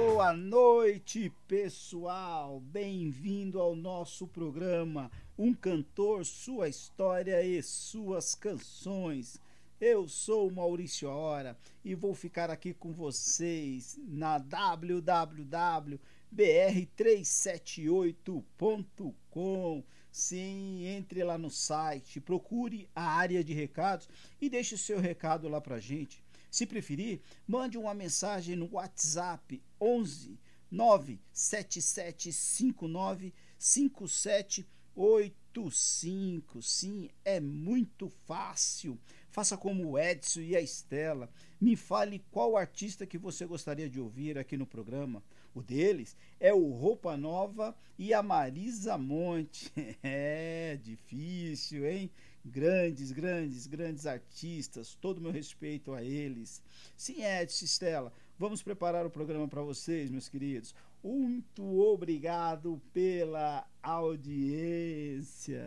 Boa noite, pessoal. Bem-vindo ao nosso programa Um Cantor, Sua História e Suas Canções. Eu sou Maurício Hora e vou ficar aqui com vocês na www.br378.com. Sim, entre lá no site, procure a área de recados e deixe o seu recado lá pra gente. Se preferir, mande uma mensagem no WhatsApp 11 97759 5785. Sim, é muito fácil. Faça como o Edson e a Estela. Me fale qual artista que você gostaria de ouvir aqui no programa. O deles é o Roupa Nova e a Marisa Monte. É difícil, hein? Grandes, grandes, grandes artistas. Todo meu respeito a eles. Sim, Edson Estela. Vamos preparar o programa para vocês, meus queridos. Muito obrigado pela audiência.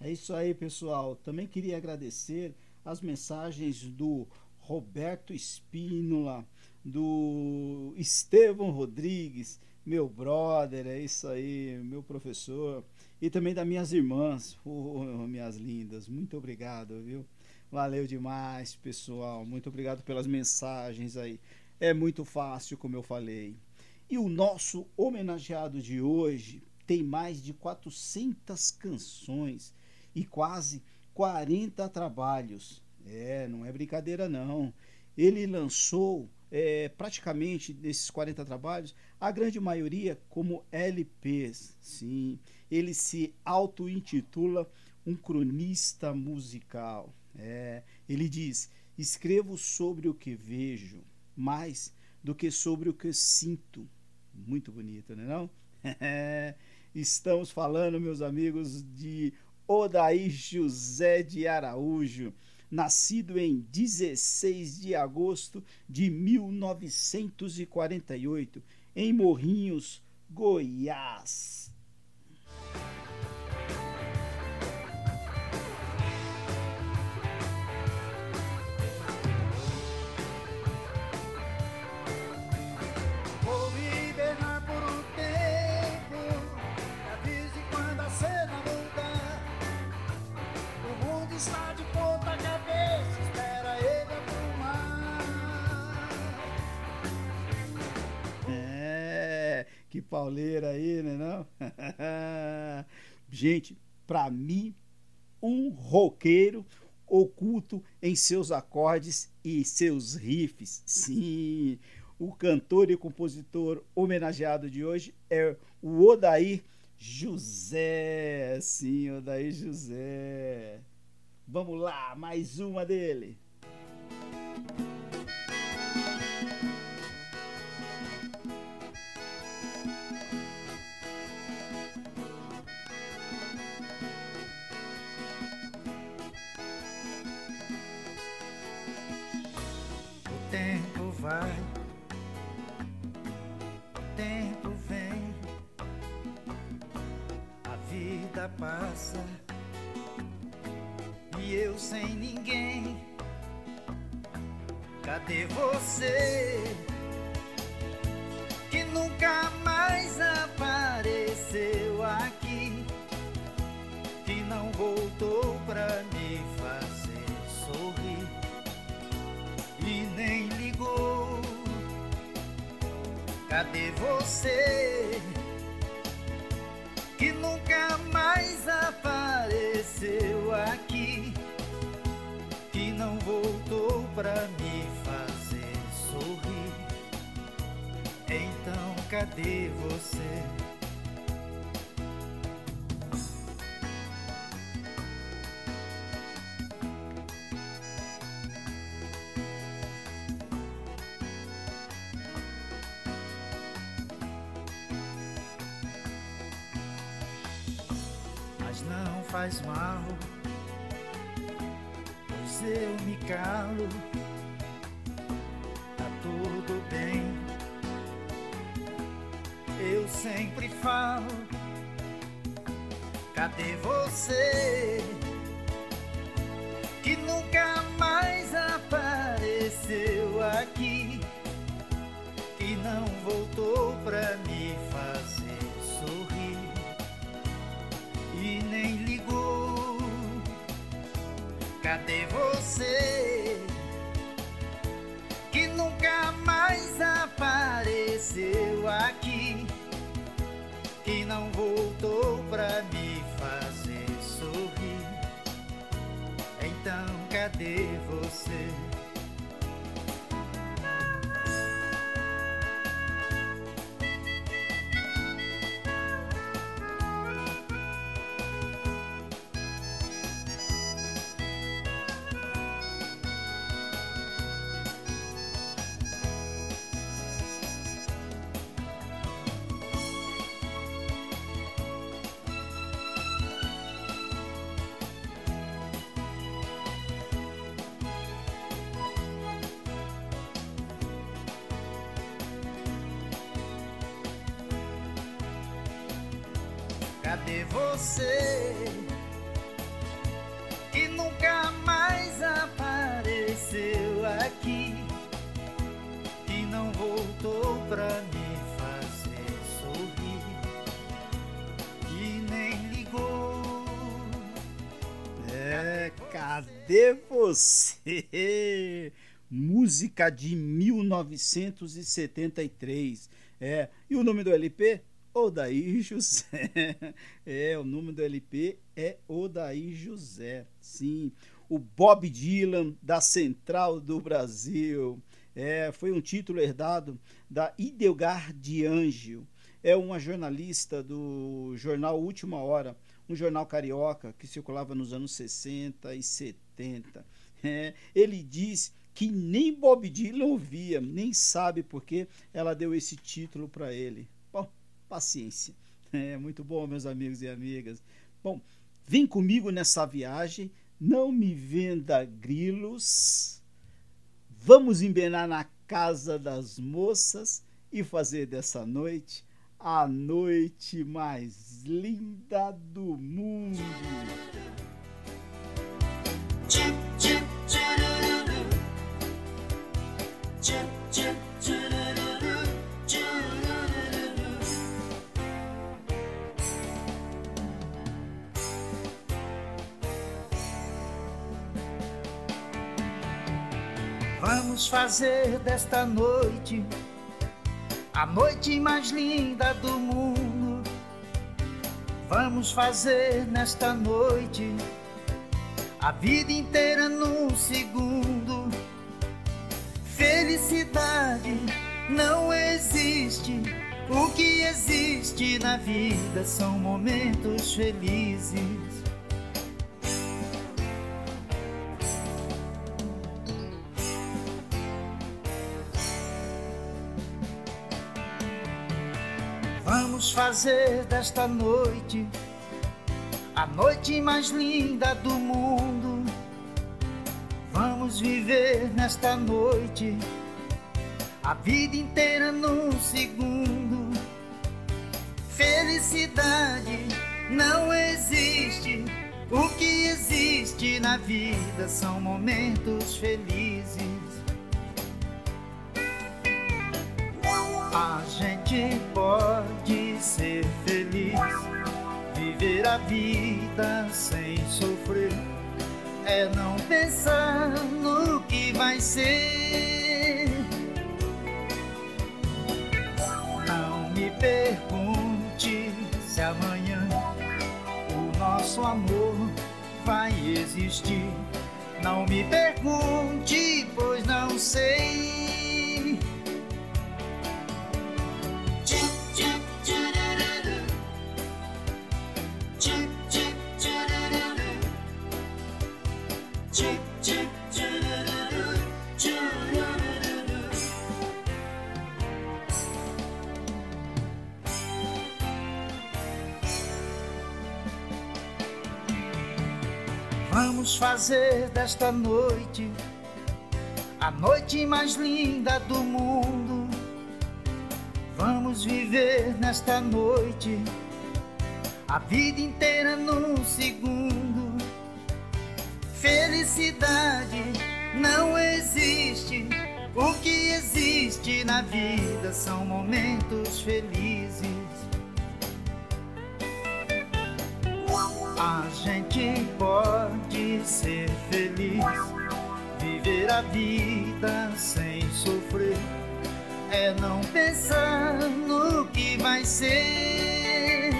É isso aí, pessoal. Também queria agradecer as mensagens do Roberto Espínola, do Estevão Rodrigues, meu brother, é isso aí, meu professor, e também das minhas irmãs, oh, minhas lindas, muito obrigado, viu? Valeu demais, pessoal, muito obrigado pelas mensagens aí. É muito fácil, como eu falei. E o nosso homenageado de hoje tem mais de 400 canções e quase 40 trabalhos. É, não é brincadeira não. Ele lançou é, praticamente desses 40 trabalhos, a grande maioria como LPs. Sim, ele se auto-intitula um cronista musical. É, ele diz: escrevo sobre o que vejo, mais do que sobre o que sinto. Muito bonito, não é? Não? Estamos falando, meus amigos, de Odaí José de Araújo, nascido em 16 de agosto de 1948, em Morrinhos, Goiás. Pauleira aí, né não? Gente, para mim, um roqueiro oculto em seus acordes e seus riffs. Sim, o cantor e compositor homenageado de hoje é o Odair José. Sim, Odair José. Vamos lá, mais uma dele. vai, vida passa e eu sem ninguém. Cadê você? Que nunca mais apareceu aqui, que não voltou pra me fazer sorrir e nem Cadê você que nunca mais apareceu aqui? Que não voltou pra me fazer sorrir. Então, cadê você? faz mal, pois eu me calo. Tá tudo bem, eu sempre falo. Cadê você que nunca mais apareceu aqui, que não voltou? Que nunca mais apareceu aqui. Que não voltou pra me fazer sorrir. Então, cadê você? Você? Que nunca mais apareceu aqui. Que não voltou pra me fazer sorrir. E nem ligou. É, cadê você? Música de 1973. É, e o nome do LP? Odaí José. É, o nome do LP é Odaí José. Sim, o Bob Dylan da Central do Brasil. É, foi um título herdado da Idelgar de Angel. É uma jornalista do jornal Última Hora, um jornal carioca que circulava nos anos 60 e 70. É, ele diz que nem Bob Dylan ouvia, nem sabe por que ela deu esse título para ele paciência. É muito bom, meus amigos e amigas. Bom, vem comigo nessa viagem, não me venda grilos. Vamos embenar na casa das moças e fazer dessa noite a noite mais linda do mundo. Vamos fazer desta noite a noite mais linda do mundo. Vamos fazer nesta noite a vida inteira num segundo. Felicidade não existe. O que existe na vida são momentos felizes. Vamos fazer desta noite a noite mais linda do mundo. Vamos viver nesta noite a vida inteira num segundo. Felicidade não existe. O que existe na vida são momentos felizes. Não pensar no que vai ser. Não me pergunte se amanhã o nosso amor vai existir. Não me pergunte, pois não sei. Fazer desta noite a noite mais linda do mundo. Vamos viver nesta noite a vida inteira num segundo. Felicidade não existe. O que existe na vida são momentos felizes. A gente pode ser feliz, viver a vida sem sofrer, é não pensar no que vai ser.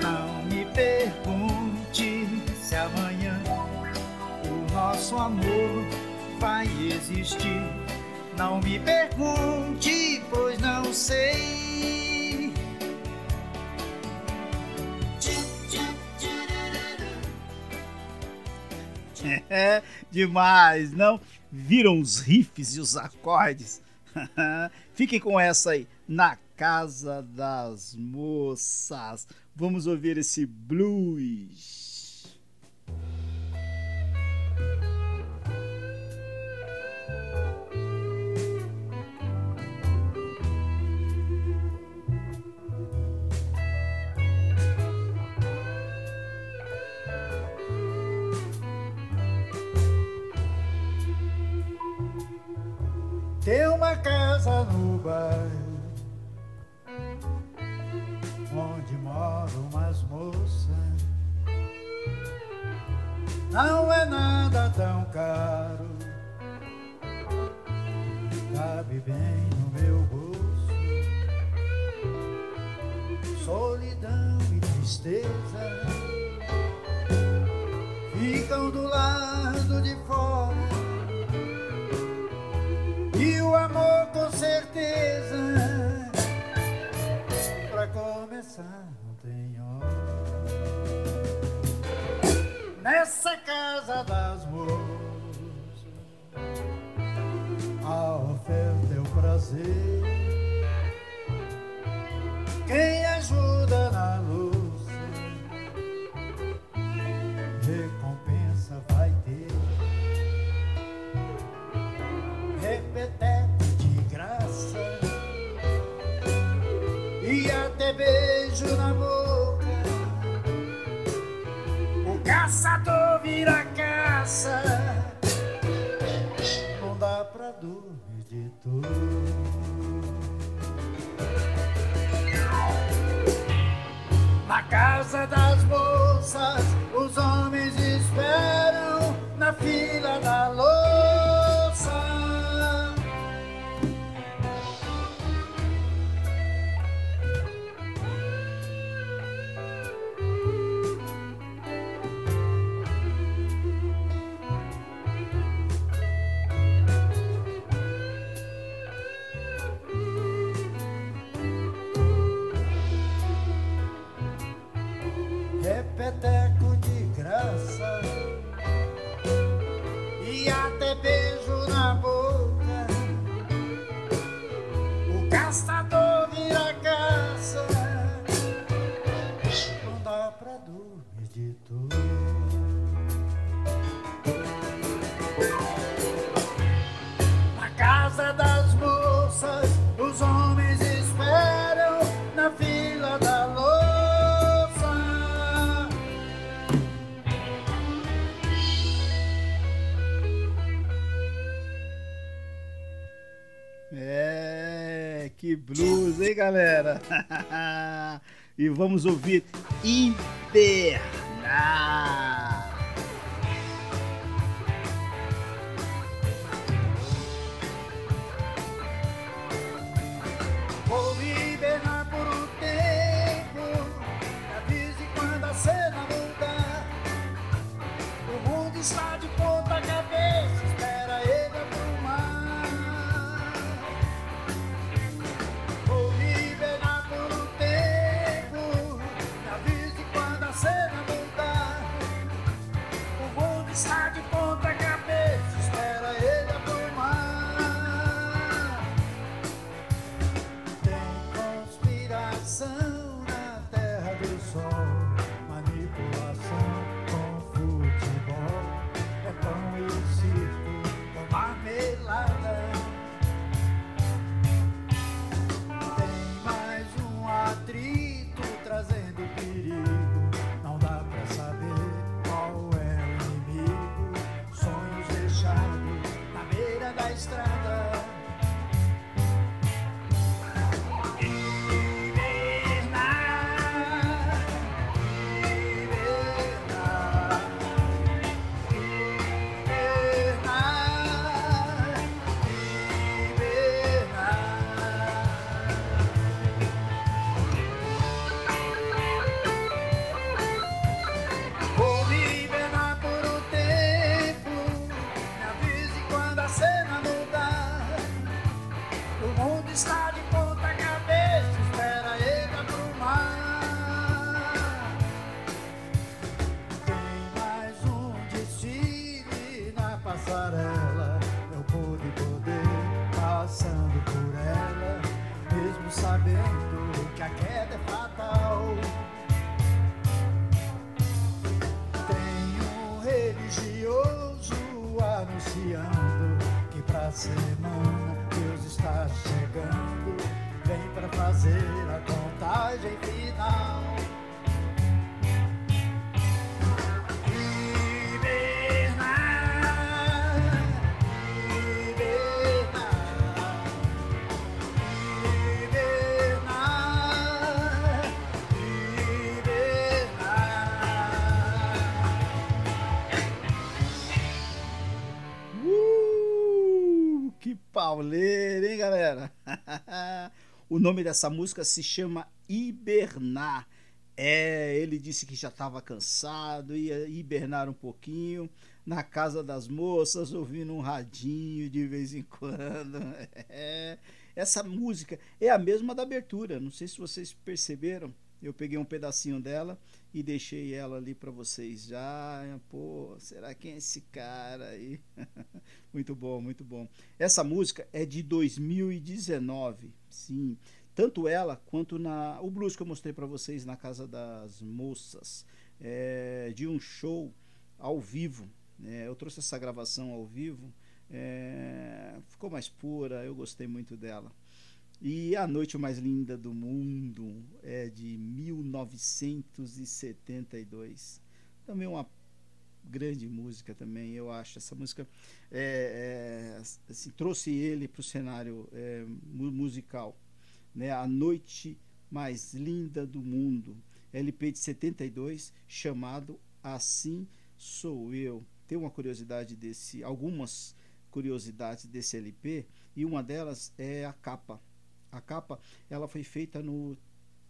Não me pergunte se amanhã o nosso amor vai existir. Não me pergunte, pois não sei. É demais, não? Viram os riffs e os acordes? Fiquem com essa aí, na casa das moças. Vamos ouvir esse blues. Tem uma casa no bairro onde moram umas moças. Não é nada tão caro, cabe bem no meu bolso. Solidão e tristeza ficam do lado de fora com certeza. Pra começar não tem hora Nessa casa das moças A oferta é o prazer. Quem ajuda na louça e até beijo na boca. O caçador vira caça, não dá pra dormir de tudo. Na casa das moças, os homens esperam na fila da blues, hein, galera? e vamos ouvir Hibernar. Pauleira, hein, galera? o nome dessa música se chama Hibernar. É, ele disse que já estava cansado, ia hibernar um pouquinho na casa das moças, ouvindo um radinho de vez em quando. É, essa música é a mesma da abertura, não sei se vocês perceberam. Eu peguei um pedacinho dela e deixei ela ali para vocês já. Pô, será que é esse cara aí? muito bom, muito bom. Essa música é de 2019, sim. Tanto ela quanto na o blues que eu mostrei para vocês na casa das moças, é, de um show ao vivo. É, eu trouxe essa gravação ao vivo, é, ficou mais pura, eu gostei muito dela. E A Noite Mais Linda do Mundo é de 1972. Também uma grande música também, eu acho. Essa música é, é, assim, trouxe ele para o cenário é, musical. Né? A Noite Mais Linda do Mundo, LP de 72, chamado Assim Sou Eu. Tem uma curiosidade desse, algumas curiosidades desse LP, e uma delas é a capa. A capa ela foi feita no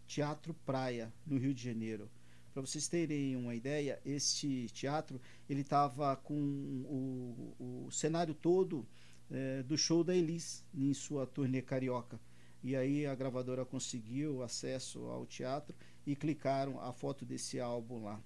Teatro Praia, no Rio de Janeiro. Para vocês terem uma ideia, este teatro ele estava com o, o, cenário todo é, do show da Elis em sua turnê carioca. E aí a gravadora conseguiu acesso ao teatro e clicaram a foto desse álbum lá.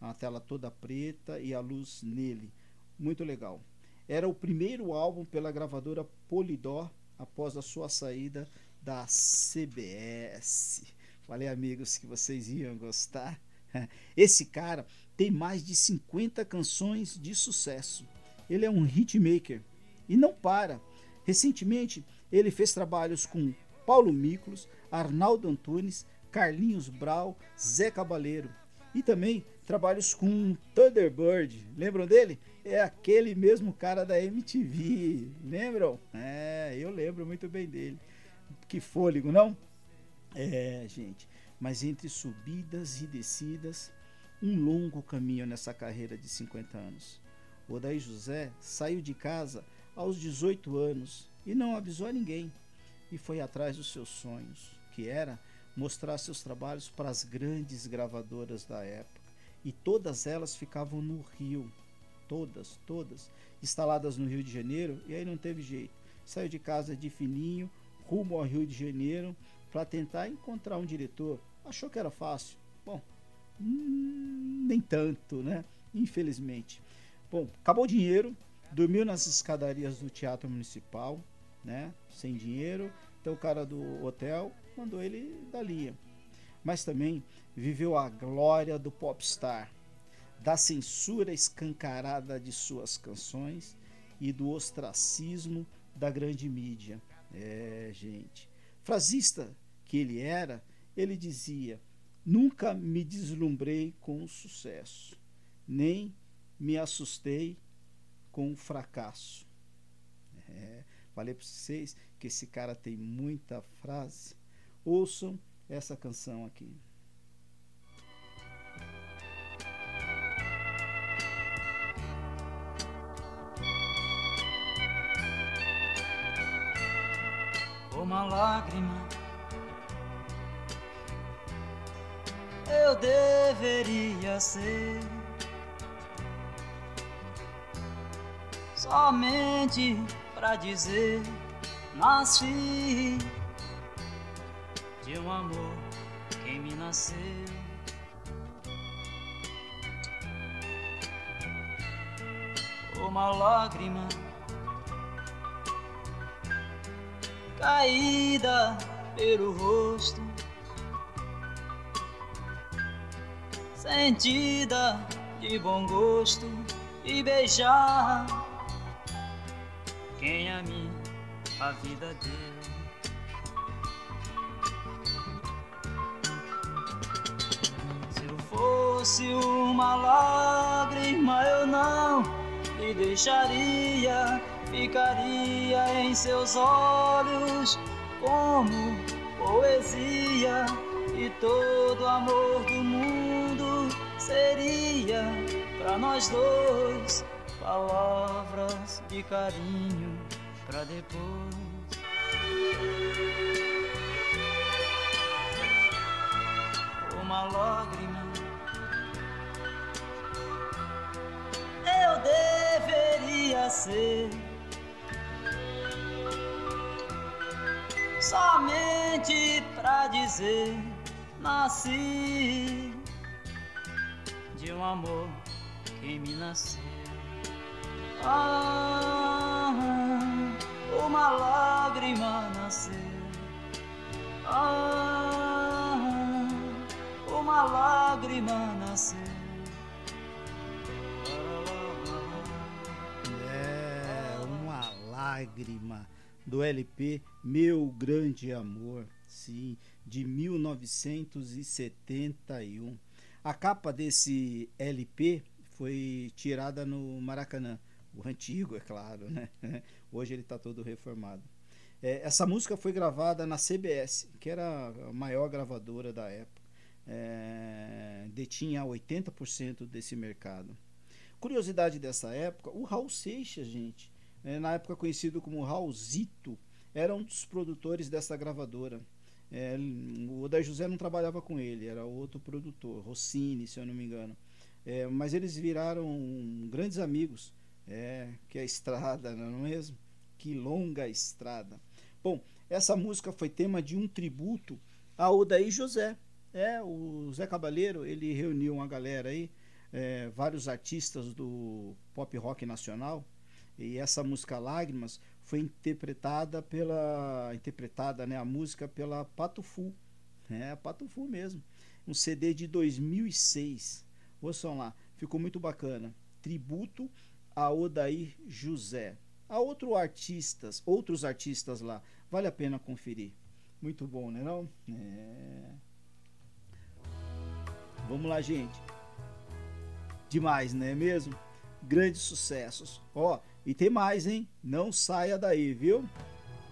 A tela toda preta e a luz nele. Muito legal. Era o primeiro álbum pela gravadora Polydor após a sua saída da CBS. Falei, amigos, que vocês iam gostar. Esse cara tem mais de 50 canções de sucesso. Ele é um hitmaker e não para. Recentemente, ele fez trabalhos com Paulo Miklos, Arnaldo Antunes, Carlinhos Brau, Zé Cabaleiro e também trabalhos com Thunderbird. Lembram dele? É aquele mesmo cara da MTV. Lembram? É, eu lembro muito bem dele que fôlego, não? É, gente. Mas entre subidas e descidas, um longo caminho nessa carreira de 50 anos. Odaí José saiu de casa aos 18 anos e não avisou a ninguém. E foi atrás dos seus sonhos, que era mostrar seus trabalhos para as grandes gravadoras da época. E todas elas ficavam no Rio. Todas, todas. Instaladas no Rio de Janeiro, e aí não teve jeito. Saiu de casa de fininho, rumo ao Rio de Janeiro para tentar encontrar um diretor. Achou que era fácil? Bom, hum, nem tanto, né? Infelizmente. Bom, acabou o dinheiro, dormiu nas escadarias do Teatro Municipal, né? Sem dinheiro. Então o cara do hotel mandou ele da linha. Mas também viveu a glória do popstar, da censura escancarada de suas canções e do ostracismo da grande mídia. É, gente. Frasista que ele era, ele dizia: Nunca me deslumbrei com o sucesso, nem me assustei com o fracasso. É, falei para vocês que esse cara tem muita frase. Ouçam essa canção aqui. Uma lágrima. Eu deveria ser somente para dizer: nasci de um amor que me nasceu. Uma lágrima caída pelo rosto, sentida de bom gosto e beijar quem a mim a vida deu. Se eu fosse uma lágrima, eu não lhe deixaria, ficaria em seus olhos como poesia e todo amor do mundo seria para nós dois palavras de carinho pra depois. Uma lágrima eu deveria ser somente pra dizer nasci de um amor que me nasceu. Ah, uma lágrima nasceu. Ah, uma lágrima nasceu. É, uma lágrima do LP Meu Grande Amor, sim, de 1971. A capa desse LP foi tirada no Maracanã, o antigo, é claro, né? Hoje ele está todo reformado. É, essa música foi gravada na CBS, que era a maior gravadora da época. É, detinha 80% desse mercado. Curiosidade dessa época, o Raul Seixas, gente, na época conhecido como Raulzito, era um dos produtores dessa gravadora. É, o Odair José não trabalhava com ele, era outro produtor, Rossini, se eu não me engano. É, mas eles viraram grandes amigos. É, que é a estrada, não é mesmo? Que longa estrada. Bom, essa música foi tema de um tributo a Odair José. É, o Zé Cabaleiro, ele reuniu uma galera aí, é, vários artistas do pop rock nacional, e essa música Lágrimas foi interpretada pela interpretada, né, a música pela Pato Fu. É, Pato Fu mesmo. Um CD de 2006. Ouçam lá, ficou muito bacana. Tributo a Odair José. Há outro artistas, outros artistas lá. Vale a pena conferir. Muito bom, né não? É... Vamos lá, gente. Demais, não é mesmo? Grandes sucessos. Ó, e tem mais, hein? Não saia daí, viu?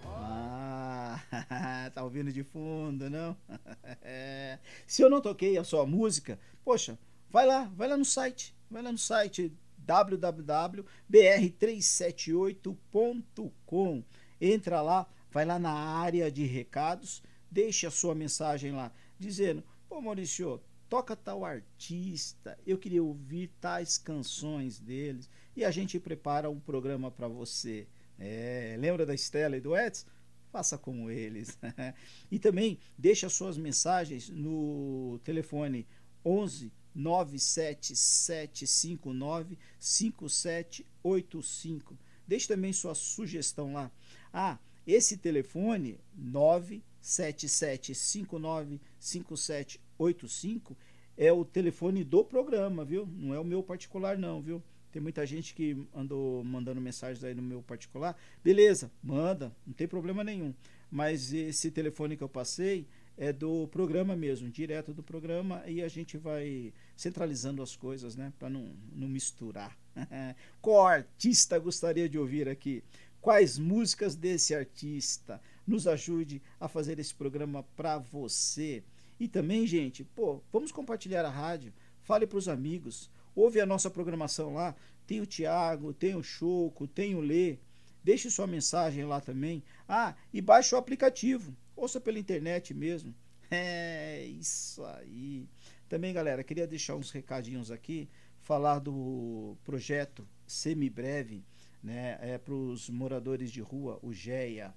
Ah, tá ouvindo de fundo, não? Se eu não toquei a sua música, poxa, vai lá, vai lá no site, vai lá no site www.br378.com. Entra lá, vai lá na área de recados, deixe a sua mensagem lá, dizendo: Pô, Maurício, toca tal artista, eu queria ouvir tais canções deles, e a gente prepara um programa para você. É, lembra da Estela e do Edson? Faça como eles. e também deixe as suas mensagens no telefone 11 97759 5785. Deixe também sua sugestão lá. Ah, esse telefone 97759 5785 é o telefone do programa, viu? Não é o meu particular não, viu? Tem muita gente que andou mandando mensagens aí no meu particular. Beleza, manda, não tem problema nenhum. Mas esse telefone que eu passei é do programa mesmo, direto do programa, e a gente vai centralizando as coisas, né, para não, não misturar. Qual artista gostaria de ouvir aqui? Quais músicas desse artista? Nos ajude a fazer esse programa para você. E também, gente, pô, vamos compartilhar a rádio, fale para os amigos, ouve a nossa programação lá. Tem o Tiago, tem o Choco, tem o Lê. Deixe sua mensagem lá também. Ah, e baixe o aplicativo ouça pela internet mesmo. É isso aí. Também, galera, queria deixar uns recadinhos aqui, falar do projeto Semibreve, né? É para os moradores de rua, o GEA.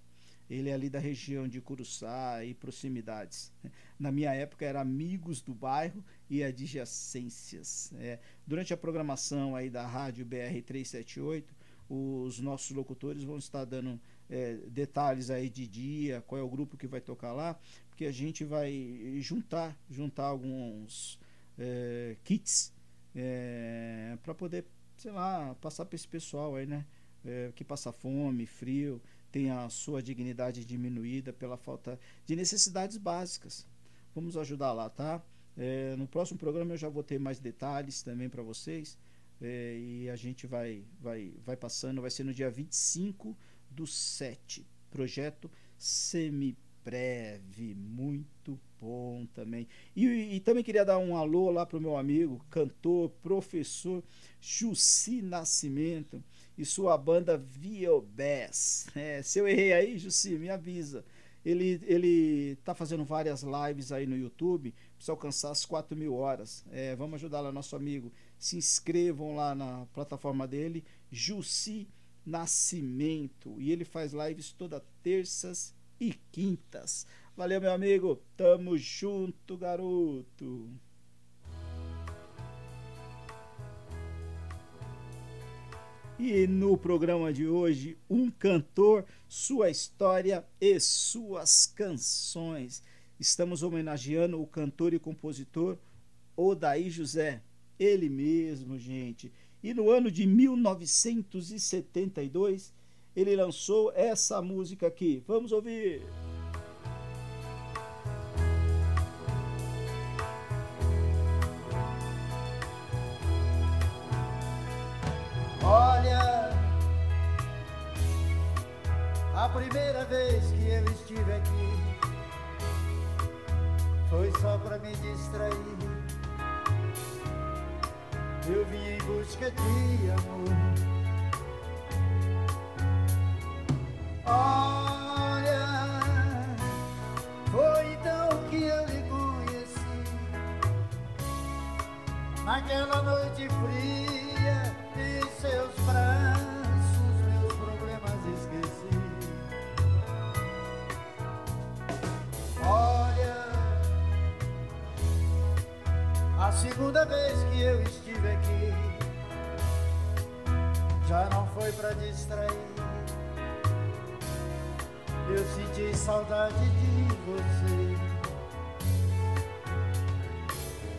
Ele é ali da região de Curuçá e proximidades. Na minha época era Amigos do Bairro e Adjacências. É, durante a programação aí da rádio BR 378, os nossos locutores vão estar dando é, detalhes aí de dia, qual é o grupo que vai tocar lá, porque a gente vai juntar, juntar alguns é, kits é, para poder, sei lá, passar para esse pessoal aí, né? é, que passa fome, frio, tem a sua dignidade diminuída pela falta de necessidades básicas. Vamos ajudar lá, tá? É, no próximo programa eu já vou ter mais detalhes também para vocês. É, e a gente vai, vai, vai passando. Vai ser no dia 25 do 7. Projeto Semibreve. Muito bom também. E, e também queria dar um alô lá para o meu amigo, cantor, professor Jussi Nascimento e sua banda Viobés. É, se eu errei aí, Jussi, me avisa. Ele, ele tá fazendo várias lives aí no YouTube, precisa alcançar as 4 mil horas. É, vamos ajudar lá nosso amigo. Se inscrevam lá na plataforma dele, Jussi Nascimento. E ele faz lives toda terças e quintas. Valeu, meu amigo. Tamo junto, garoto. E no programa de hoje, um cantor, sua história e suas canções. Estamos homenageando o cantor e compositor Odaí José, ele mesmo, gente. E no ano de 1972, ele lançou essa música aqui. Vamos ouvir. primeira vez que eu estive aqui foi só para me distrair. Eu vim em busca de amor. Olha, foi então que eu lhe conheci. Naquela noite fria em seus braços. Segunda vez que eu estive aqui já não foi para distrair. Eu senti saudade de você.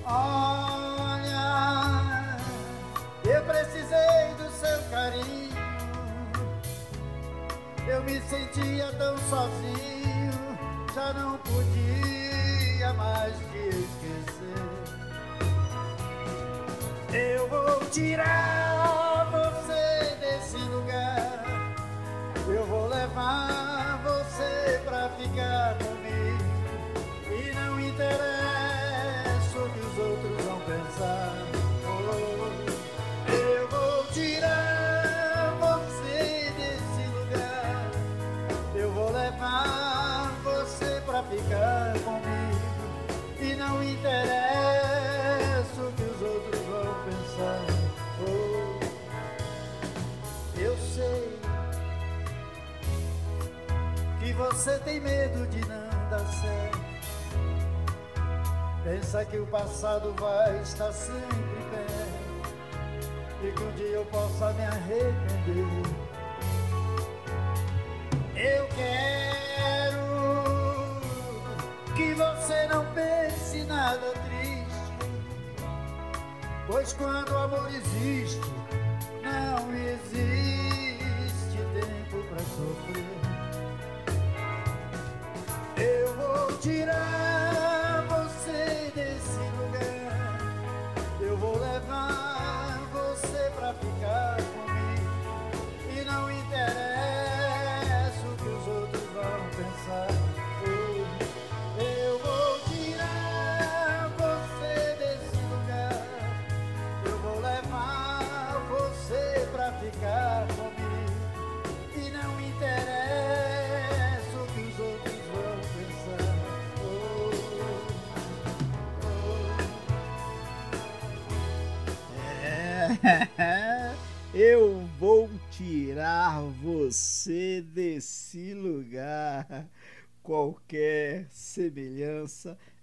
Olha, eu precisei do seu carinho. Eu me sentia tão sozinho, já não podia mais te esquecer. Eu vou tirar você desse lugar. Eu vou levar você pra ficar comigo. E não interessa Pensa que o passado vai estar sempre perto e que um dia eu possa me arrepender. Eu quero que você não pense nada triste Pois quando o amor existe,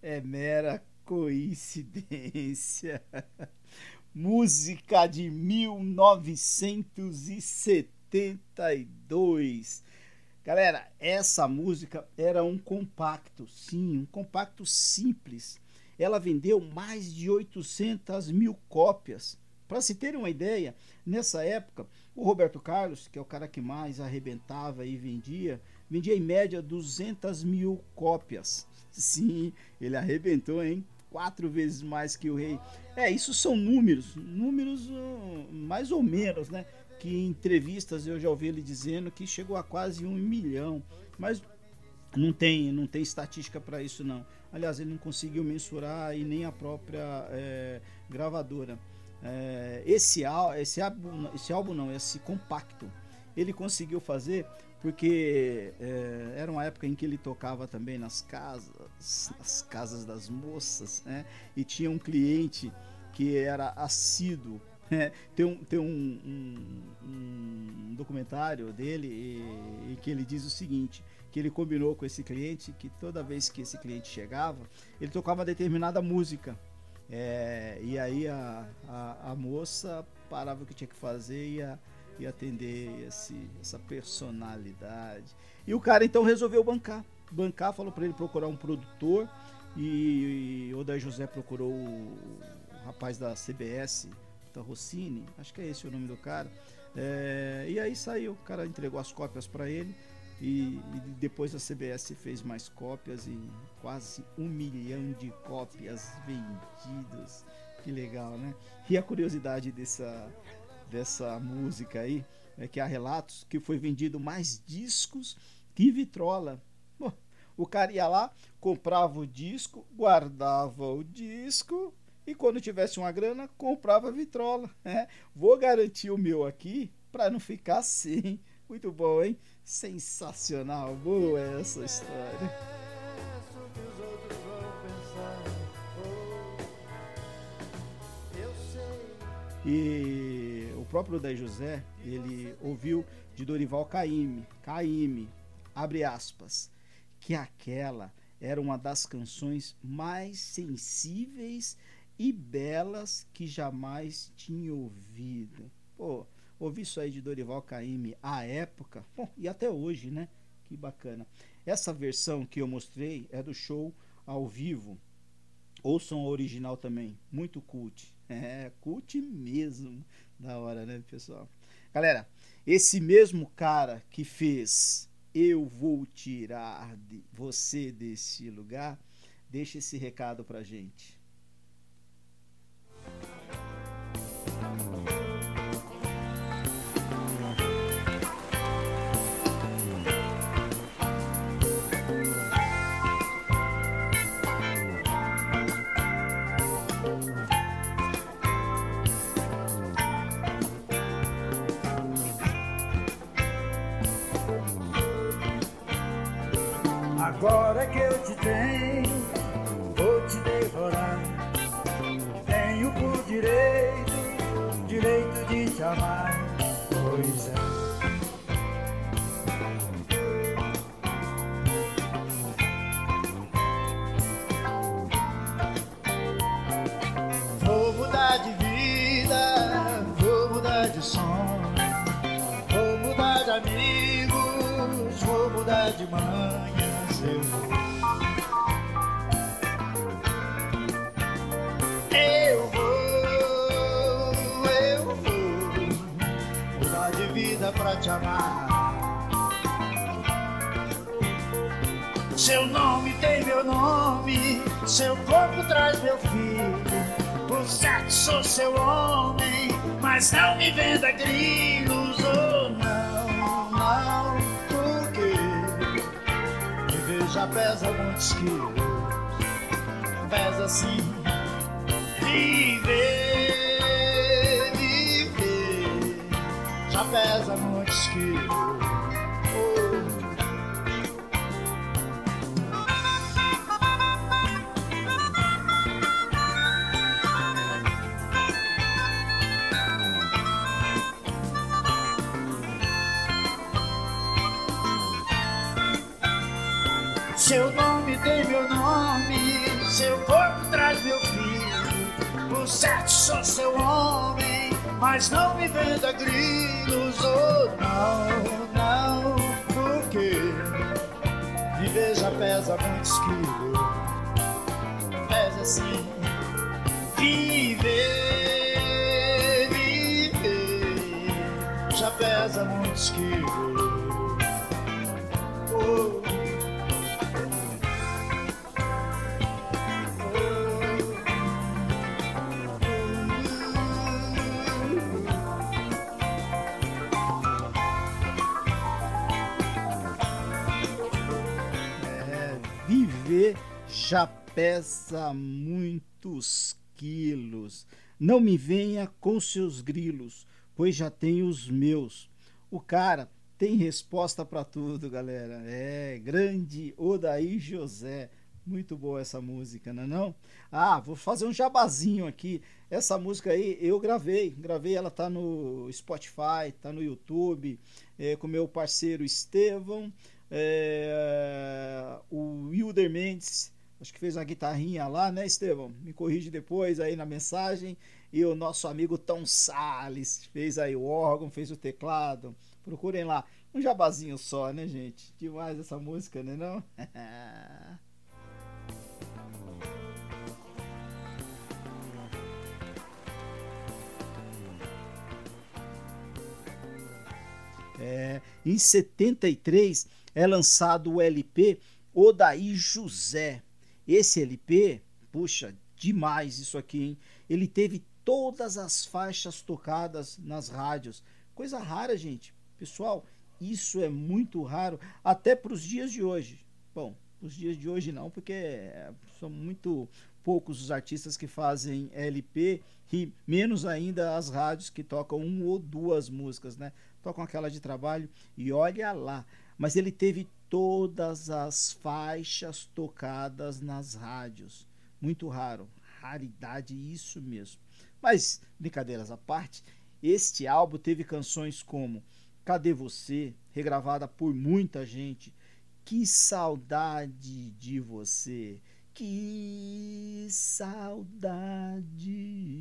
é mera coincidência música de 1972. Galera, essa música era um compacto, sim, um compacto simples. Ela vendeu mais de 800 mil cópias Para se terem uma ideia, nessa época, o Roberto Carlos, que é o cara que mais arrebentava e vendia, vendia em média 200 mil cópias. Sim, ele arrebentou, hein? Quatro vezes mais que o rei. É, isso são números, números uh, mais ou menos, né? Que em entrevistas eu já ouvi ele dizendo que chegou a quase um milhão. Mas não tem, não tem estatística para isso não. Aliás, ele não conseguiu mensurar e nem a própria é, gravadora. É, esse, esse, álbum, esse álbum não, esse compacto, ele conseguiu fazer porque é, era uma época em que ele tocava também nas casas, nas casas das moças, né? E tinha um cliente que era assíduo. Né? Tem, um, tem um, um, um documentário dele e, e que ele diz o seguinte: que ele combinou com esse cliente que toda vez que esse cliente chegava, ele tocava determinada música. É, e aí a, a, a, moça parava o que tinha que fazer e ia, ia atender esse, essa personalidade. E o cara então resolveu bancar. Bancar, falou para ele procurar um produtor. E, e o Daí José procurou o, o rapaz da CBS, da Rossini, acho que é esse o nome do cara. É, e aí saiu, o cara entregou as cópias para ele. E, e, depois a CBS fez mais cópias e quase um milhão de cópias vendidas. Que legal, né? E a curiosidade dessa, dessa música aí é que há relatos que foi vendido mais discos que vitrola. Bom, o cara ia lá, comprava o disco, guardava o disco e quando tivesse uma grana, comprava vitrola. Né? Vou garantir o meu aqui para não ficar sem. Muito bom, hein? Sensacional, boa essa história. E próprio Daí José, ele ouviu de Dorival Caymmi, Caymmi, abre aspas, que aquela era uma das canções mais sensíveis e belas que jamais tinha ouvido. Pô, Ouvi isso aí de Dorival Caymmi à época, bom, e até hoje, né? Que bacana. Essa versão que eu mostrei é do show ao vivo. Ouçam a original também, muito cult. É, cult mesmo. Da hora, né, pessoal? Galera, esse mesmo cara que fez Eu Vou Tirar de Você Desse Lugar, deixa esse recado pra gente. Agora que eu te tenho, vou te devorar. Tenho por direito, direito de te amar. Pois é. Vou mudar de vida, vou mudar de som, vou mudar de amigos, vou mudar de mãe Seu nome tem meu nome, seu corpo traz meu filho. Por certo sou seu homem, mas não me venda grilos, oh não, não já pesa muitos quilos. Pesa sim. Viver, viver, já pesa muitos quilos. Tem meu nome, seu corpo traz meu filho. Por certo sou seu homem, mas não me venda grilos. Oh, não, não, porque viver já pesa muitos quilos. Pesa assim, viver, já pesa muitos quilos. Pesa muitos quilos. Não me venha com seus grilos, pois já tenho os meus. O cara tem resposta para tudo, galera. É, grande Odaí José. Muito boa essa música, não é não? Ah, vou fazer um jabazinho aqui. Essa música aí eu gravei, gravei, ela tá no Spotify, tá no YouTube, é, com meu parceiro Estevão, é, o Wilder Mendes, acho que fez uma guitarrinha lá, né, Estevão? Me corrige depois aí na mensagem. E o nosso amigo Tom Salles fez aí o órgão, fez o teclado. Procurem lá. Um jabazinho só, né, gente? Demais essa música, né, não? É, em 73 é lançado o LP Odaí José. Esse LP, puxa, demais isso aqui, hein? Ele teve todas as faixas tocadas nas rádios. Coisa rara, gente. Pessoal, isso é muito raro até para os dias de hoje. Bom, os dias de hoje não, porque são muito poucos os artistas que fazem LP e menos ainda as rádios que tocam uma ou duas músicas, né? Tocam aquela de trabalho e olha lá. Mas ele teve todas as faixas tocadas nas rádios. Muito raro, raridade, isso mesmo. Mas, brincadeiras à parte, este álbum teve canções como Cadê Você, regravada por muita gente. Que saudade de você. Que saudade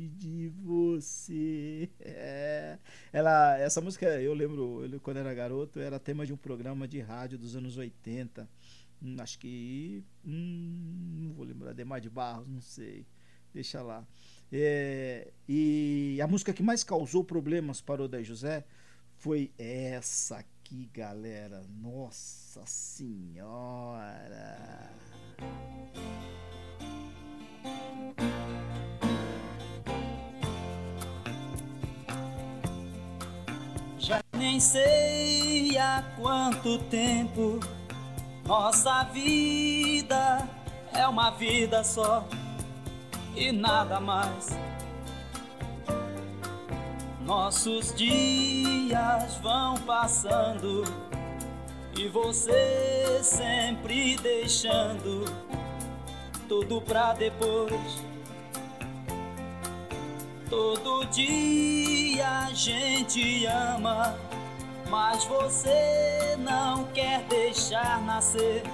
de você. É. Ela, essa música, eu lembro, eu, quando era garoto, era tema de um programa de rádio dos anos 80. Hum, acho que. Hum, não vou lembrar. Demar de Barros, não sei. Deixa lá. É, e a música que mais causou problemas para o Odair José foi essa aqui, galera. Nossa Senhora! Já nem sei há quanto tempo nossa vida é uma vida só e nada mais. Nossos dias vão passando e você sempre deixando tudo pra depois. Todo dia a gente ama, mas você não quer deixar nascer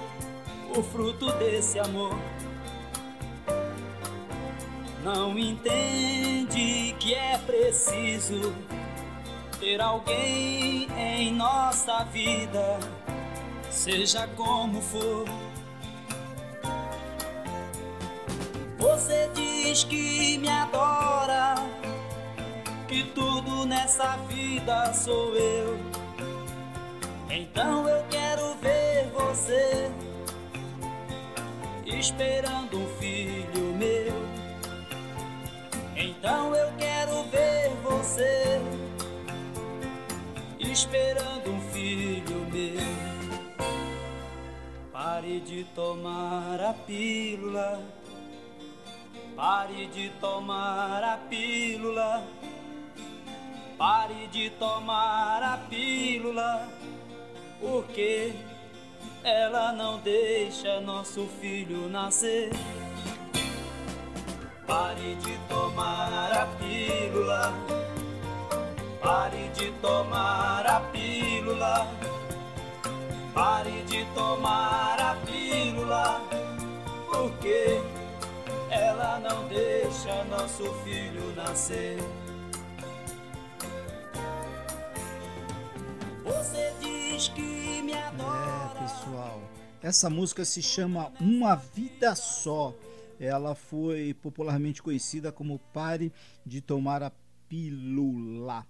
o fruto desse amor. Não entende que é preciso ter alguém em nossa vida, seja como for. Você diz que me adora, que tudo nessa vida sou eu. Então eu quero ver você esperando um filho meu. Então eu quero ver você esperando um filho meu. Pare de tomar a pílula. Pare de tomar a pílula. Pare de tomar a pílula. Porque ela não deixa nosso filho nascer. Pare de tomar a pílula. Pare de tomar a pílula. Pare de tomar a pílula. Porque ela não deixa nosso filho nascer. Você diz que me adora. É, pessoal. Essa música se chama Uma Vida Só. Ela foi popularmente conhecida como Pare de Tomar a Pílula.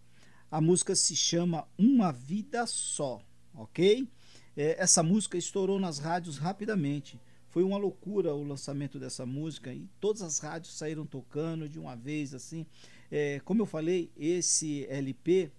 A música se chama Uma Vida Só, ok? É, essa música estourou nas rádios rapidamente. Foi uma loucura o lançamento dessa música e todas as rádios saíram tocando de uma vez assim. É, como eu falei, esse LP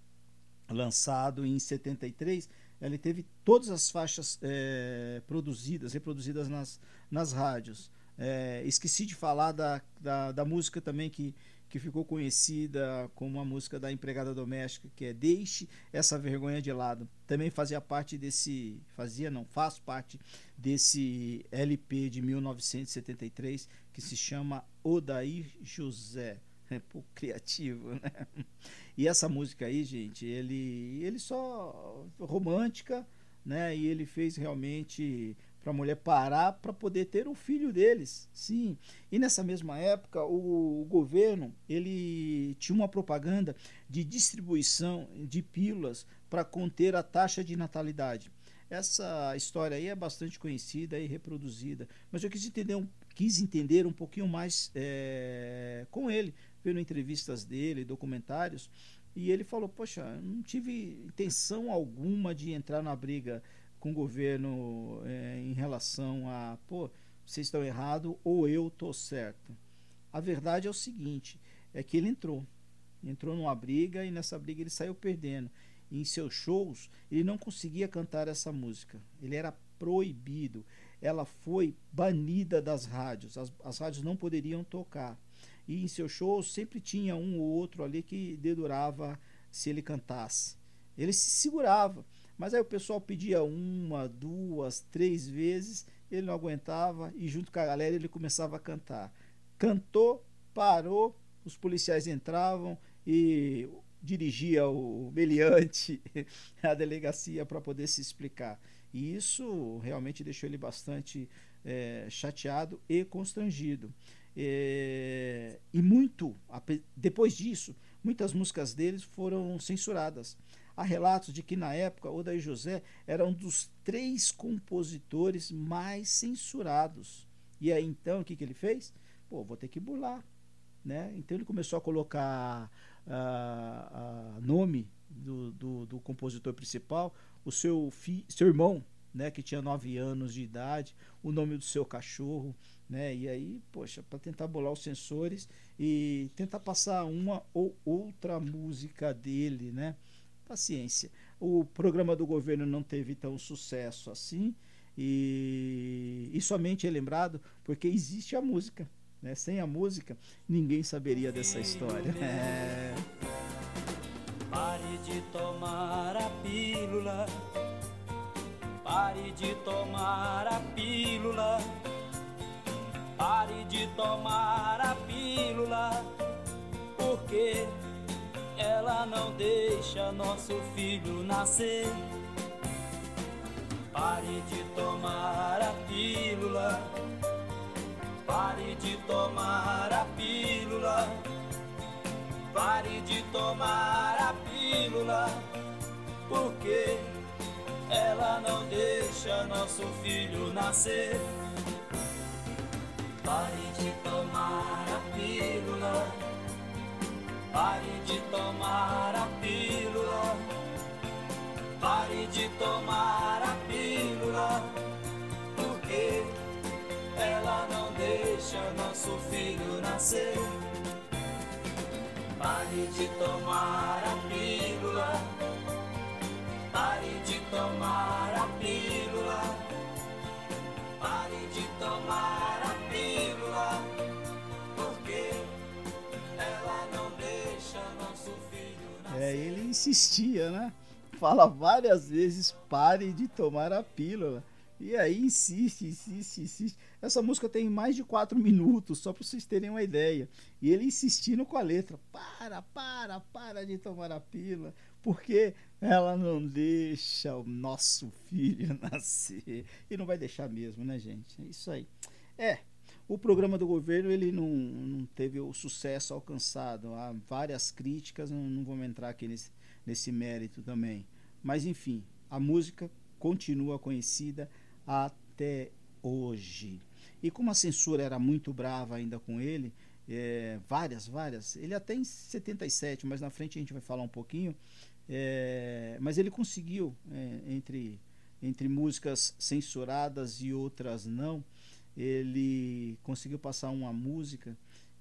lançado em 73, ele teve todas as faixas é, produzidas, reproduzidas nas, nas rádios. É, esqueci de falar da, da, da, música também que, que ficou conhecida como a música da empregada doméstica, que é Deixe essa vergonha de lado. Também fazia parte desse, fazia não, faz parte desse LP de 1973 que se chama Odair José. É pouco criativo, né? E essa música aí, gente, ele, ele só romântica, né? E ele fez realmente para a mulher parar para poder ter um filho deles. Sim. E nessa mesma época, o, o, governo ele tinha uma propaganda de distribuição de pílulas para conter a taxa de natalidade. Essa história aí é bastante conhecida e reproduzida, mas eu quis entender um, quis entender um pouquinho mais é, com ele, vendo entrevistas dele, documentários, e ele falou: Poxa, não tive intenção alguma de entrar na briga com o governo é, em relação a, pô, vocês estão errados ou eu estou certo. A verdade é o seguinte: é que ele entrou. Entrou numa briga e nessa briga ele saiu perdendo. E em seus shows, ele não conseguia cantar essa música. Ele era proibido. Ela foi banida das rádios. As, as rádios não poderiam tocar. E em seus shows sempre tinha um ou outro ali que dedurava se ele cantasse. Ele se segurava. Mas aí o pessoal pedia uma, duas, três vezes, ele não aguentava e junto com a galera ele começava a cantar. Cantou, parou, os policiais entravam e dirigia o meliante à delegacia para poder se explicar. E isso realmente deixou ele bastante é, chateado e constrangido. É, e muito, depois disso, muitas músicas deles foram censuradas. Há relatos de que na época Odair José era um dos três compositores mais censurados. E aí então o que, que ele fez? Pô, vou ter que burlar. Né? Então ele começou a colocar uh, uh, nome do, do, do, compositor principal, o seu, fi, seu irmão, né, que tinha nove anos de idade, o nome do seu cachorro, né? E aí, poxa, para tentar bolar os sensores e tentar passar uma ou outra música dele, né? Paciência. O programa do governo não teve tão sucesso assim e, e somente é lembrado porque existe a música. Né? Sem a música, ninguém saberia dessa história. É. Pare de tomar a pílula. Pare de tomar a pílula. Pare de tomar a pílula. Porque ela não deixa nosso filho nascer. Pare de tomar a pílula. Pare de tomar a pílula. Pare de tomar a pílula. Porque ela não deixa nosso filho nascer. Pare de tomar a pílula. Pare de tomar a pílula. Pare de tomar a pílula. Porque ela não deixa nosso filho nascer. Pare de tomar a pílula. Pare de tomar a pílula. Pare de tomar a pílula. Porque é, ele insistia, né? Fala várias vezes, pare de tomar a pílula. E aí insiste, insiste, insiste. Essa música tem mais de quatro minutos, só para vocês terem uma ideia. E ele insistindo com a letra: para, para, para de tomar a pílula, porque ela não deixa o nosso filho nascer. E não vai deixar mesmo, né, gente? É isso aí. É, o programa do governo ele não, não teve o sucesso alcançado. Há várias críticas, não, não vamos entrar aqui nesse, nesse mérito também. Mas enfim, a música continua conhecida até hoje. E como a censura era muito brava ainda com ele, é, várias, várias. Ele até em 77, mas na frente a gente vai falar um pouquinho. É, mas ele conseguiu, é, entre, entre músicas censuradas e outras não, ele conseguiu passar uma música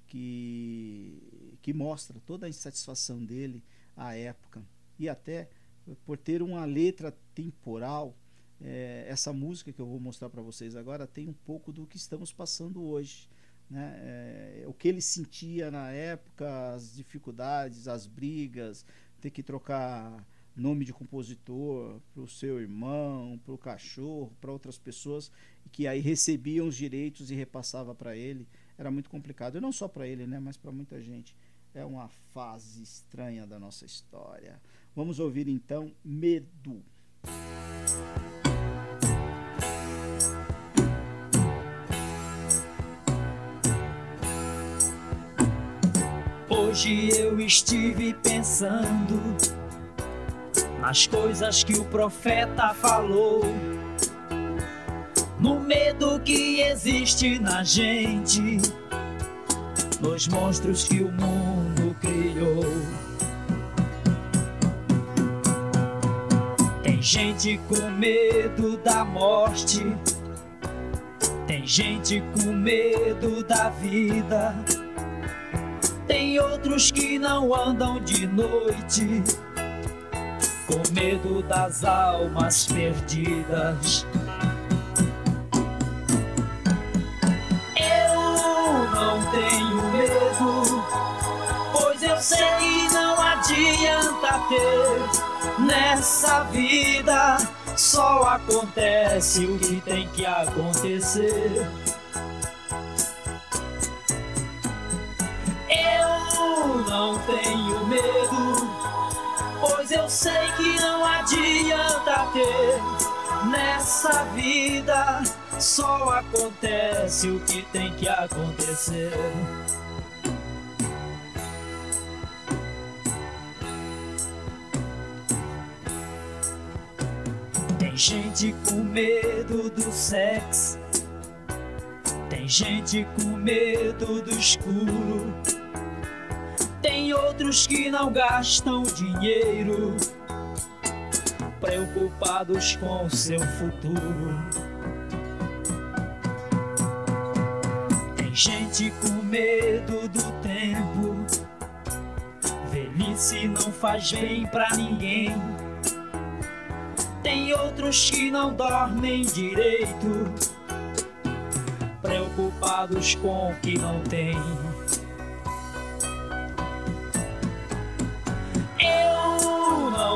que, que mostra toda a insatisfação dele à época. E até por ter uma letra temporal, é, essa música que eu vou mostrar para vocês agora tem um pouco do que estamos passando hoje. Né? É, o que ele sentia na época, as dificuldades, as brigas, ter que trocar nome de compositor para o seu irmão, para o cachorro, para outras pessoas que aí recebiam os direitos e repassava para ele. Era muito complicado, e não só para ele, né, mas para muita gente. É uma fase estranha da nossa história. Vamos ouvir então Medo. Hoje eu estive pensando nas coisas que o profeta falou, no medo que existe na gente, nos monstros que o mundo criou. Tem gente com medo da morte, tem gente com medo da vida. Tem outros que não andam de noite, com medo das almas perdidas. Eu não tenho medo, pois eu sei que não adianta ter nessa vida. Só acontece o que tem que acontecer. não tenho eu sei que não adianta ter nessa vida. Só acontece o que tem que acontecer. Tem gente com medo do sexo, tem gente com medo do escuro. Tem outros que não gastam dinheiro, preocupados com seu futuro. Tem gente com medo do tempo, velhice não faz bem pra ninguém. Tem outros que não dormem direito, preocupados com o que não tem.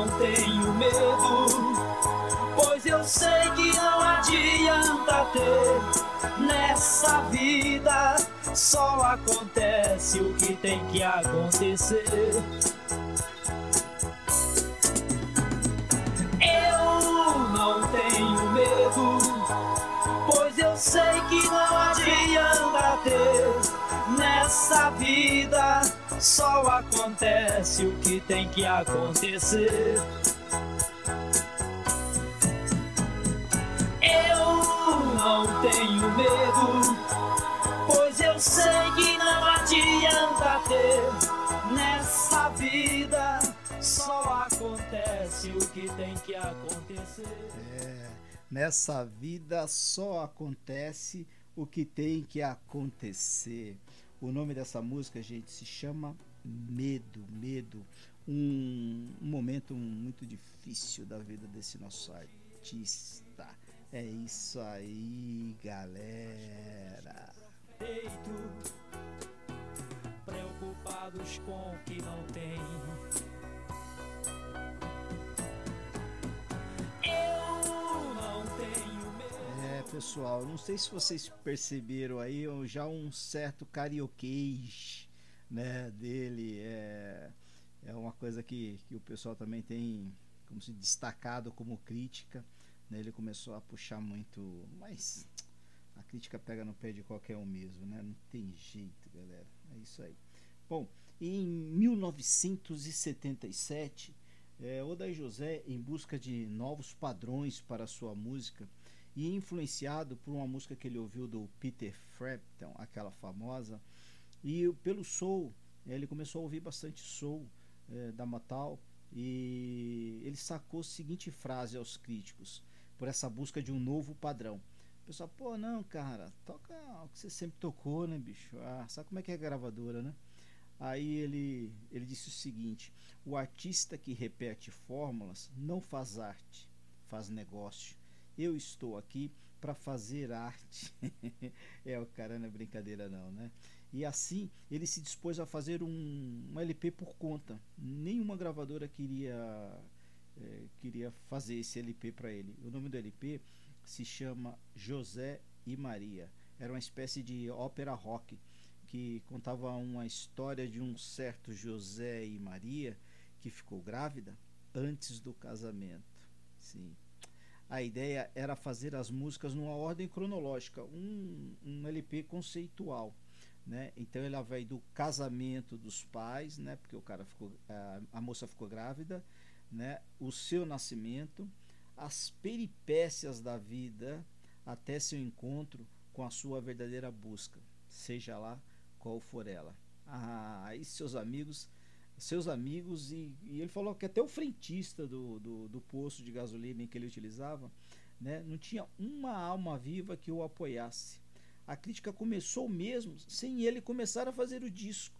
Tenho medo, pois eu sei que não adianta ter nessa vida. Só acontece o que tem que acontecer. Eu não tenho medo, pois eu sei que não adianta ter nessa vida só acontece o que tem que acontecer. Eu não tenho medo, pois eu sei que não adianta ter nessa vida. Só acontece o que tem que acontecer. É, nessa vida só acontece o que tem que acontecer. O nome dessa música, gente, se chama Medo, Medo. Um, um momento muito difícil da vida desse nosso artista. É isso aí, galera. Preocupados com o que não tem. Pessoal, não sei se vocês perceberam aí já um certo carioquês, né, dele. É, é uma coisa que, que o pessoal também tem como se destacado como crítica. Né, ele começou a puxar muito, mas a crítica pega no pé de qualquer um mesmo, né? Não tem jeito, galera. É isso aí. Bom, em 1977, é, Odair José, em busca de novos padrões para sua música, e influenciado por uma música que ele ouviu do Peter Frampton, aquela famosa, E pelo soul, ele começou a ouvir bastante soul é, da Matal e ele sacou a seguinte frase aos críticos por essa busca de um novo padrão. O pessoal, pô, não, cara, toca o que você sempre tocou, né, bicho? Ah, sabe como é que é a gravadora, né? Aí ele, ele disse o seguinte: o artista que repete fórmulas não faz arte, faz negócio. Eu estou aqui para fazer arte. é, o cara não é brincadeira, não, né? E assim ele se dispôs a fazer um, um LP por conta. Nenhuma gravadora queria, é, queria fazer esse LP para ele. O nome do LP se chama José e Maria. Era uma espécie de ópera rock que contava uma história de um certo José e Maria que ficou grávida antes do casamento. Sim. A ideia era fazer as músicas numa ordem cronológica, um, um LP conceitual. Né? Então ela vai do casamento dos pais, né? Porque o cara ficou, a, a moça ficou grávida, né? O seu nascimento, as peripécias da vida até seu encontro com a sua verdadeira busca, seja lá qual for ela. Ah, aí seus amigos, seus amigos e, e ele falou que até o frentista do, do, do posto de gasolina em que ele utilizava, né? Não tinha uma alma viva que o apoiasse a crítica começou mesmo sem ele começar a fazer o disco.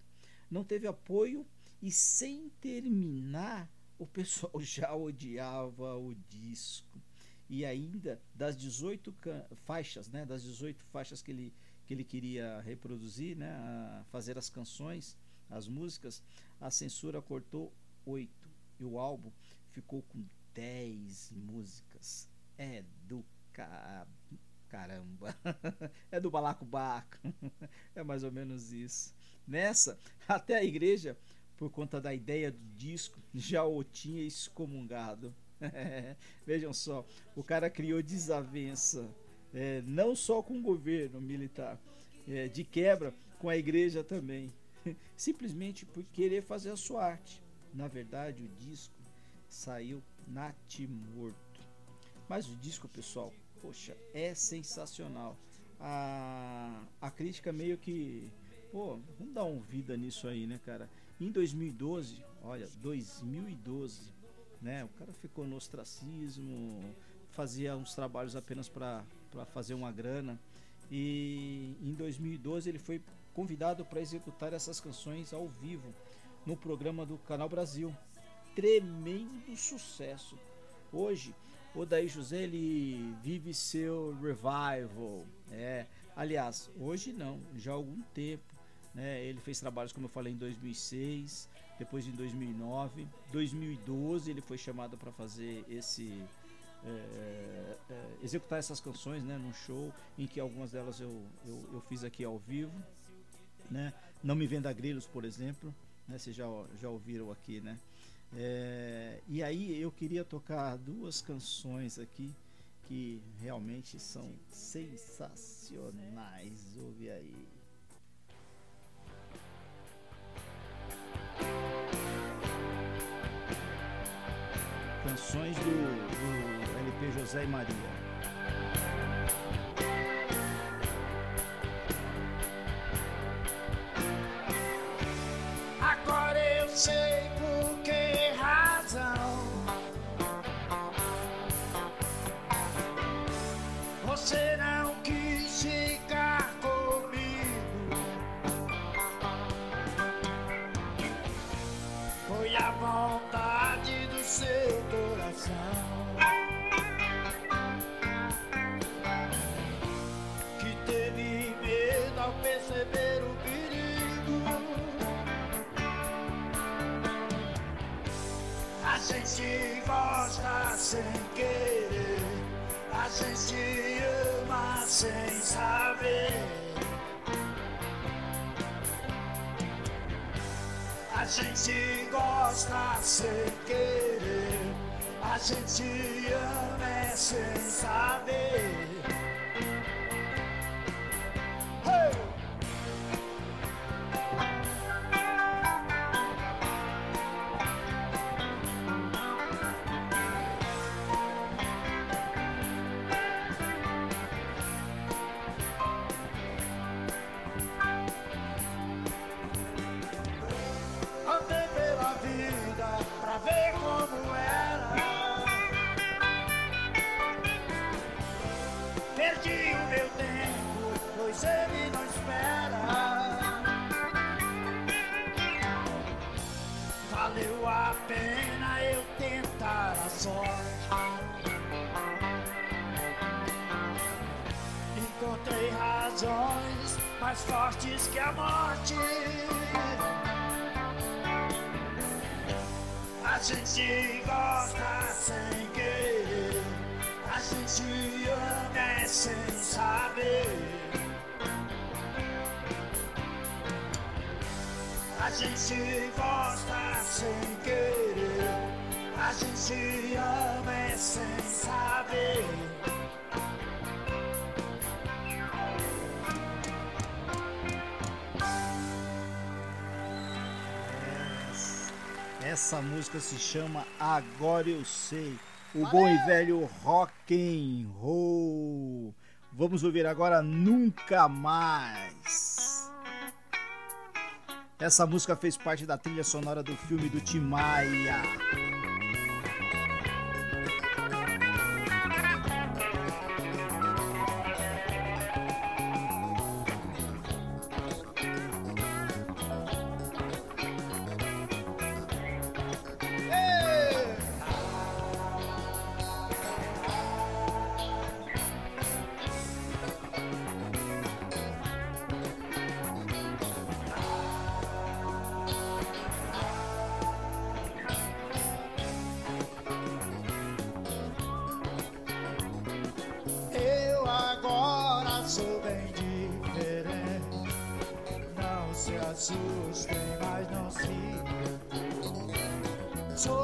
Não teve apoio e sem terminar o pessoal já odiava o disco. E ainda das 18 faixas, né, das 18 faixas que ele, que ele queria reproduzir, né, fazer as canções, as músicas, a censura cortou 8 e o álbum ficou com 10 músicas. É do ca caramba. é do balacobaco. é mais ou menos isso. Nessa, até a igreja, por conta da ideia do disco, já o tinha excomungado. Vejam só, o cara criou desavença, é, não só com o governo militar, é, de quebra com a igreja também, simplesmente por querer fazer a sua arte. Na verdade, o disco saiu natimorto. Mas o disco, pessoal, poxa, é sensacional. A, a crítica meio que, pô, vamos dar uma vida nisso aí, né, cara? Em 2012, olha, 2012, né? O cara ficou no ostracismo, fazia uns trabalhos apenas para fazer uma grana. E em 2012 ele foi convidado para executar essas canções ao vivo no programa do Canal Brasil. Tremendo sucesso. Hoje o Daí José ele vive seu revival. É, aliás, hoje não, já há algum tempo. Né? Ele fez trabalhos, como eu falei, em 2006, depois em 2009, 2012 ele foi chamado para fazer esse é, é, executar essas canções, né, num show em que algumas delas eu, eu, eu fiz aqui ao vivo, né? Não me venda grilos, por exemplo, né? Vocês já já ouviram aqui, né? É, e aí eu queria tocar duas canções aqui que realmente são sensacionais. Ouve aí. Canções do, do LP José e Maria. Sem saber. A gente gosta sem querer, a gente ama sem saber. Gente gosta sem querer, a gente ama é sem saber. A gente gosta sem querer, a gente ama é sem saber. Essa música se chama Agora Eu Sei. O bom e velho rock and roll. Vamos ouvir agora Nunca Mais. Essa música fez parte da trilha sonora do filme do Tim Maia. Sou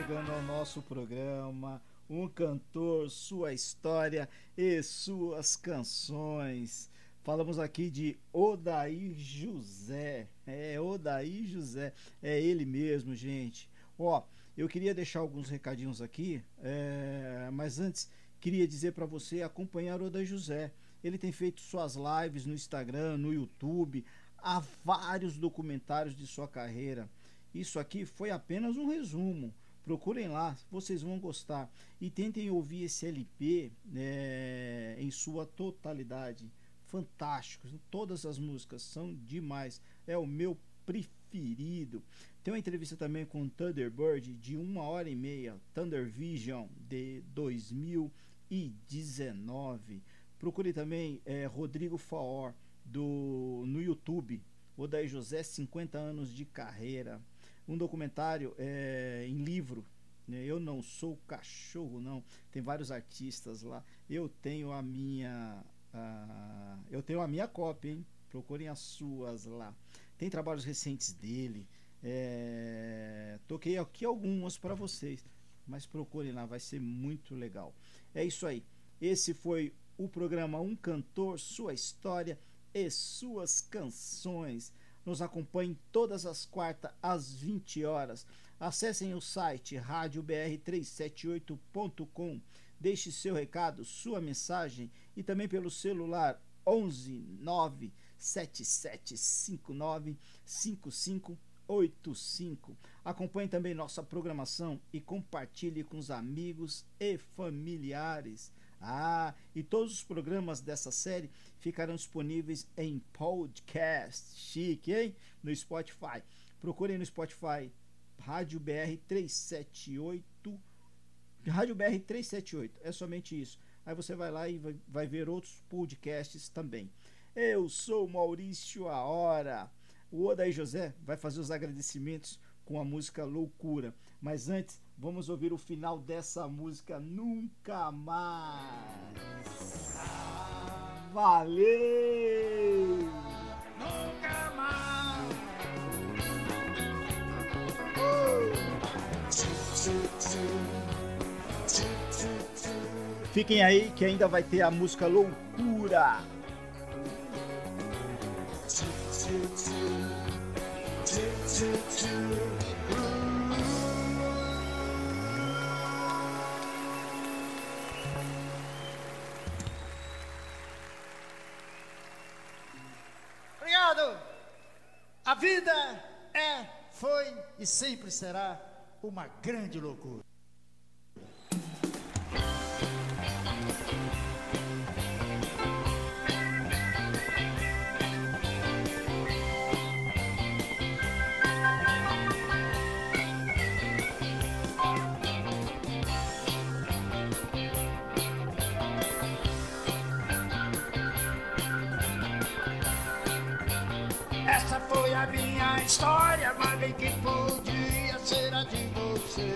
chegando ao nosso programa. Um cantor, sua história e suas canções. Falamos aqui de Odair José. É, Odair José. É ele mesmo, gente. Ó, eu queria deixar alguns recadinhos aqui, é, mas antes queria dizer para você acompanhar Odair José. Ele tem feito suas lives no Instagram, no YouTube, há vários documentários de sua carreira. Isso aqui foi apenas um resumo. Procurem lá, vocês vão gostar. E tentem ouvir esse LP é, em sua totalidade. Fantástico. Todas as músicas são demais. É o meu preferido. Tem uma entrevista também com Thunderbird de uma hora e meia. Thunder Vision de 2019. Procure também é, Rodrigo Faor do, no YouTube. Odair José, 50 anos de carreira um documentário é, em livro né? Eu não sou cachorro, não. Tem vários artistas lá. Eu tenho a minha. Uh, eu tenho a minha cópia, hein? Procurem as suas lá. Tem trabalhos recentes dele. É, toquei aqui algumas para vocês, mas procurem lá, vai ser muito legal. É isso aí. Esse foi o programa Um Cantor, Sua História e Suas Canções. Nos acompanhe todas as quartas às 20 horas. Acessem o site radiobr378.com. Deixe seu recado, sua mensagem e também pelo celular 11 9 7759 5585. Acompanhe também nossa programação e compartilhe com os amigos e familiares. Ah, e todos os programas dessa série ficarão disponíveis em podcast. Chique, hein? No Spotify. Procurem no Spotify Rádio BR 378. Rádio BR 378. É somente isso. Aí você vai lá e vai, vai ver outros podcasts também. Eu sou Maurício A Hora. O Odaí José vai fazer os agradecimentos com a música Loucura. Mas antes, vamos ouvir o final dessa música Nunca Mais. Valeu! Nunca mais. Fiquem aí que ainda vai ter a música Loucura. Obrigado. A vida é, foi e sempre será uma grande loucura. Bem que podia ser a de você.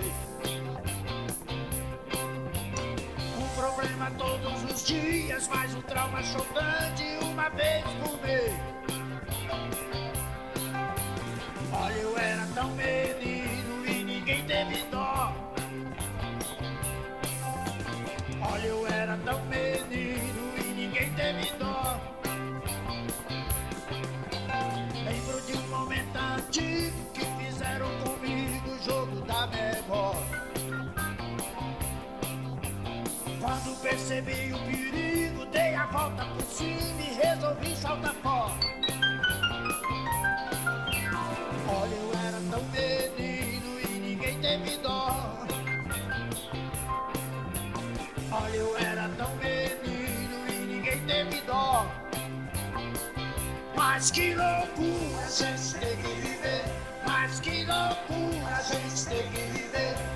Um problema todos os dias, mas um trauma chocante uma vez por mês. Olha, eu era tão menino e ninguém teve dó. Resolvi saltar fora. Olha, eu era tão menino e ninguém teve dó. Olha, eu era tão menino e ninguém teve dó. Mas que loucura a gente tem que viver. Mas que loucura a gente tem que viver.